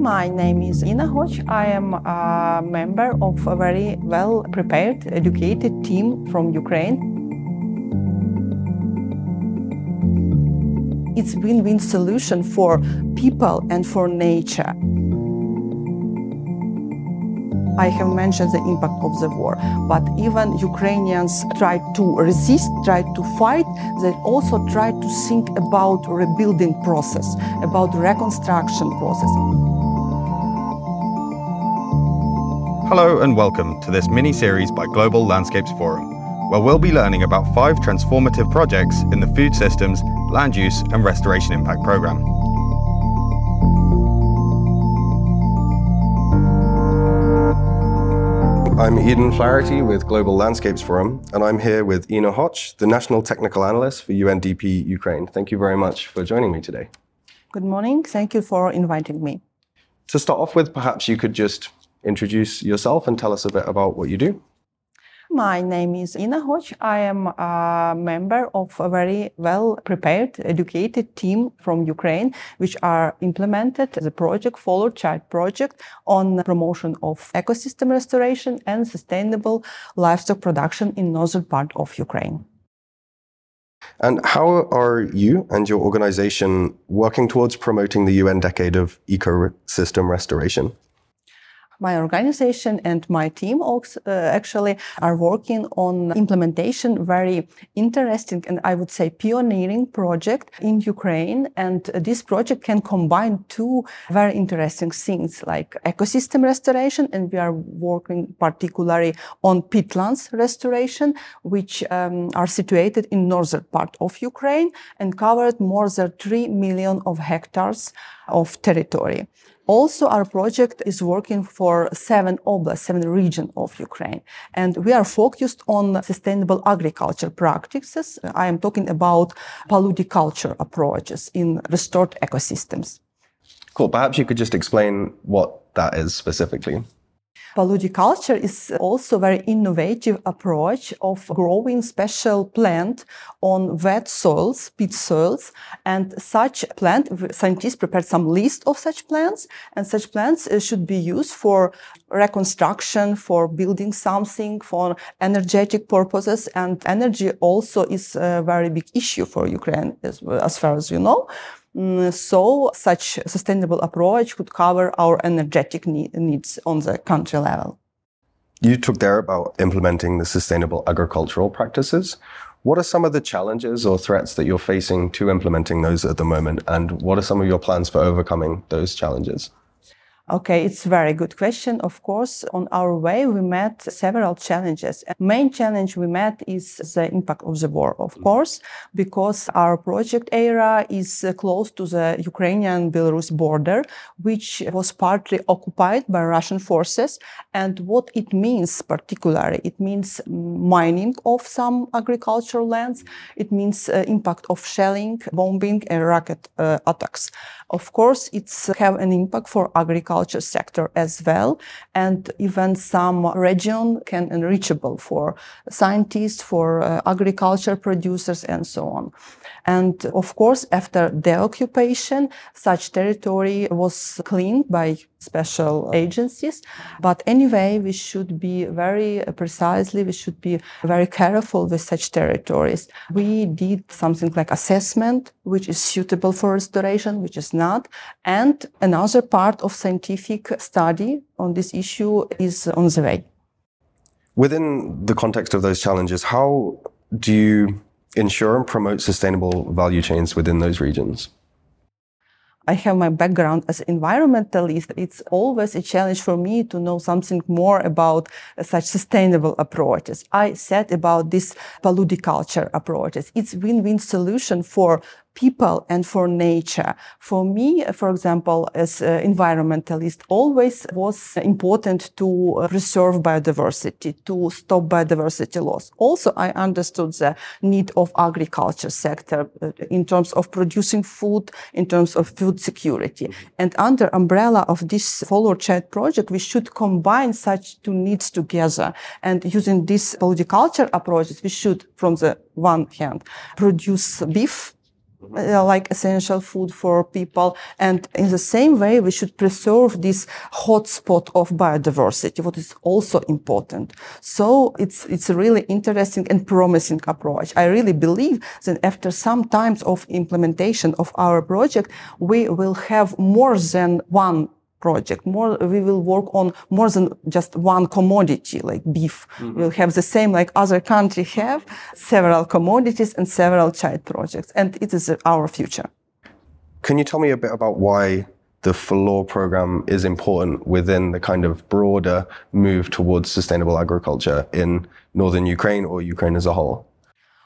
My name is Inna Hoch. I am a member of a very well prepared, educated team from Ukraine. It's win-win solution for people and for nature. I have mentioned the impact of the war, but even Ukrainians try to resist, try to fight, they also try to think about rebuilding process, about reconstruction process. Hello and welcome to this mini-series by Global Landscapes Forum, where we'll be learning about five transformative projects in the Food Systems, Land Use and Restoration Impact Programme. I'm Eden Flaherty with Global Landscapes Forum, and I'm here with Inna Hoch, the National Technical Analyst for UNDP Ukraine. Thank you very much for joining me today. Good morning. Thank you for inviting me. To start off with, perhaps you could just introduce yourself and tell us a bit about what you do. My name is Inna Hoch. I am a member of a very well prepared, educated team from Ukraine, which are implemented the project FOLUR Child project on promotion of ecosystem restoration and sustainable livestock production in northern part of Ukraine. And how are you and your organization working towards promoting the UN Decade of Ecosystem Restoration? My organization and my team also, uh, actually are working on implementation very interesting and I would say pioneering project in Ukraine. And this project can combine two very interesting things like ecosystem restoration. And we are working particularly on peatlands restoration, which um, are situated in northern part of Ukraine and covered more than 3 million of hectares of territory. Also, our project is working for seven oblasts, seven regions of Ukraine. And we are focused on sustainable agriculture practices. I am talking about paludiculture approaches in restored ecosystems. Cool. Perhaps you could just explain what that is specifically. Paludiculture is also a very innovative approach of growing special plant on wet soils, peat soils, and such plant, scientists prepared some list of such plants, and such plants uh, should be used for reconstruction, for building something, for energetic purposes, and energy also is a very big issue for Ukraine, as, as far as you know. So such sustainable approach could cover our energetic need, needs on the country level. You talked there about implementing the sustainable agricultural practices. What are some of the challenges or threats that you're facing to implementing those at the moment? And what are some of your plans for overcoming those challenges? Okay, it's a very good question. Of course, on our way, we met several challenges. Main challenge we met is the impact of the war, of course, because our project area is close to the Ukrainian-Belarus border, which was partly occupied by Russian forces. And what it means particularly, it means mining of some agricultural lands. It means uh, impact of shelling, bombing and rocket uh, attacks. Of course, it's have an impact for agriculture sector as well. And even some region can unreachable for scientists, for uh, agriculture producers and so on. And of course, after the occupation, such territory was cleaned by special agencies. But anyway, we should be very precisely, we should be very careful with such territories. We did something like assessment, which is suitable for restoration, which is not. And another part of scientific study on this issue is on the way. Within the context of those challenges, how do you ensure and promote sustainable value chains within those regions? I have my background as environmentalist. It's always a challenge for me to know something more about such sustainable approaches. I said about this paludiculture approaches. It's win-win solution for people and for nature. For me, for example, as an environmentalist, always was important to preserve biodiversity, to stop biodiversity loss. Also, I understood the need of agriculture sector uh, in terms of producing food, in terms of food security. And under umbrella of this FOLUR Child project, we should combine such two needs together. And using this paludiculture approaches, we should, from the one hand, produce beef uh, like essential food for people. And in the same way, we should preserve this hotspot of biodiversity, what is also important. So it's, it's a really interesting and promising approach. I really believe that after some times of implementation of our project, we will have more than one project more we will work on more than just one commodity like beef mm-hmm. we'll have the same like other country have several commodities and several child projects and it is our future can you tell me a bit about why the FOLUR program is important within the kind of broader move towards sustainable agriculture in northern Ukraine or Ukraine as a whole?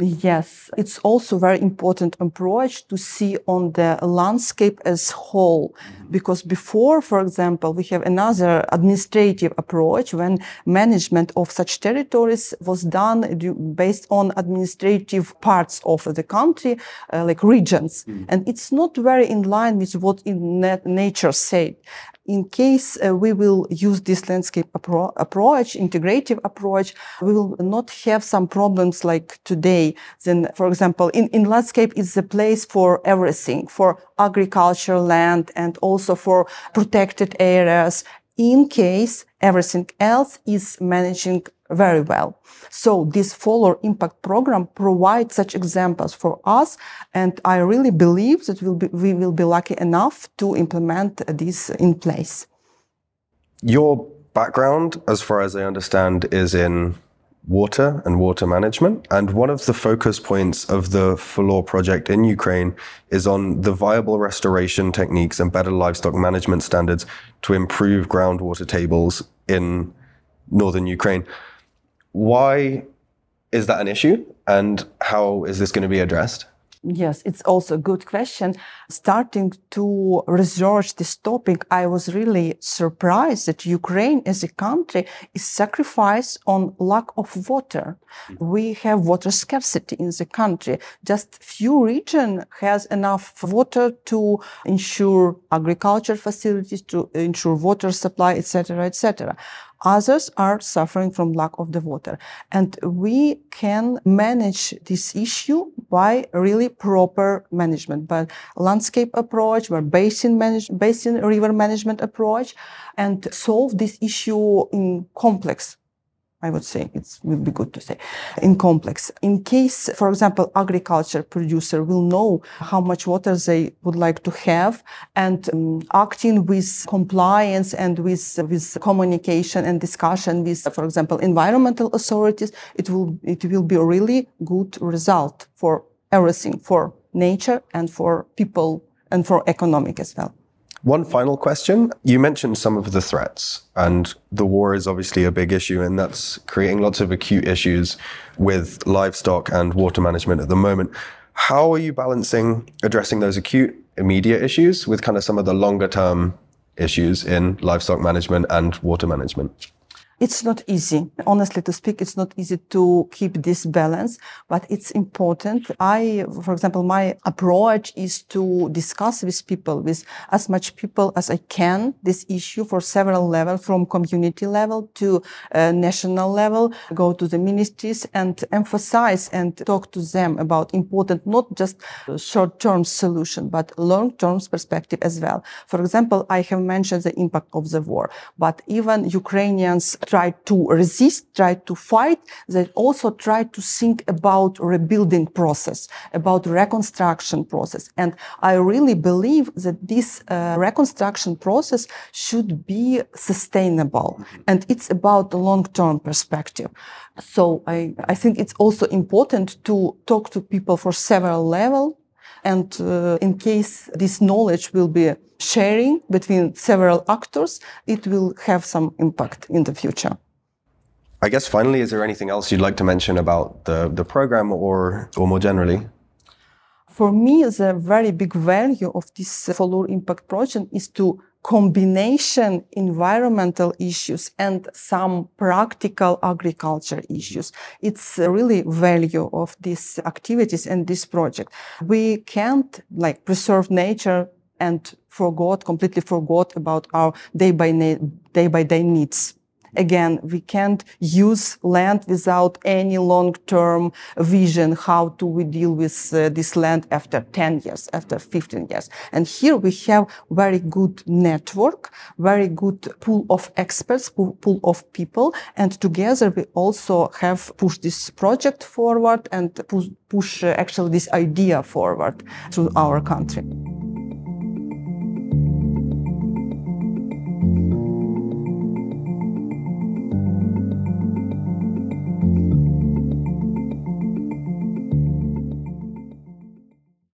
Yes, it's also very important approach to see on the landscape as whole. Mm-hmm. Because before, for example, we have another administrative approach when management of such territories was done based on administrative parts of the country, uh, like regions. Mm. And it's not very in line with what in nature said in case uh, we will use this landscape appro- approach, integrative approach, we will not have some problems like today. Then, for example, in, in landscape is the place for everything, for agriculture, land, and also for protected areas in case everything else is managing very well. So this FOLUR impact program provides such examples for us. And I really believe that we'll be, we will be lucky enough to implement this in place. Your background, as far as I understand, is in water and water management. And one of the focus points of the FOLUR project in Ukraine is on the viable restoration techniques and better livestock management standards to improve groundwater tables in northern Ukraine. Why is that an issue? And how is this going to be addressed? Yes, it's also a good question. Starting to research this topic, I was really surprised that Ukraine as a country is sacrificed on lack of water. Mm-hmm. We have water scarcity in the country. Just few region has enough water to ensure agriculture facilities, to ensure water supply, etc., etc. Others are suffering from lack of the water. And we can manage this issue by really proper management, by landscape approach, by basin manage, basin river management approach, and solve this issue in complex I would say it would be good to say in complex. In case, for example, agriculture producer will know how much water they would like to have and um, acting with compliance and with, with communication and discussion with, for example, environmental authorities, it will, it will be a really good result for everything, for nature and for people and for economic as well. One final question. You mentioned some of the threats, and the war is obviously a big issue, and that's creating lots of acute issues with livestock and water management at the moment. How are you balancing addressing those acute, immediate issues with kind of some of the longer term issues in livestock management and water management? It's not easy. Honestly to speak, it's not easy to keep this balance, but it's important. I, for example, my approach is to discuss with people, with as much people as I can, this issue for several levels, from community level to uh, national level, go to the ministries and emphasize and talk to them about important, not just short-term solution, but long-term perspective as well. For example, I have mentioned the impact of the war, but even Ukrainians try to resist, try to fight, they also try to think about rebuilding process, about reconstruction process. And I really believe that this uh, reconstruction process should be sustainable mm-hmm. and it's about the long-term perspective. So I, I think it's also important to talk to people for several levels and uh, in case this knowledge will be sharing between several actors, it will have some impact in the future. I guess finally, is there anything else you'd like to mention about the, the program or, or more generally? For me, the very big value of this FOLUR Impact project is to combination environmental issues and some practical agriculture mm-hmm. issues. It's really value of these activities and this project. We can't like preserve nature and forgot, completely forgot about our day by day, day by day needs. Again, we can't use land without any long-term vision. How do we deal with uh, this land after 10 years, after 15 years? And here we have very good network, very good pool of experts, pool, of people. And together we also have pushed this project forward and push, push uh, actually this idea forward through our country.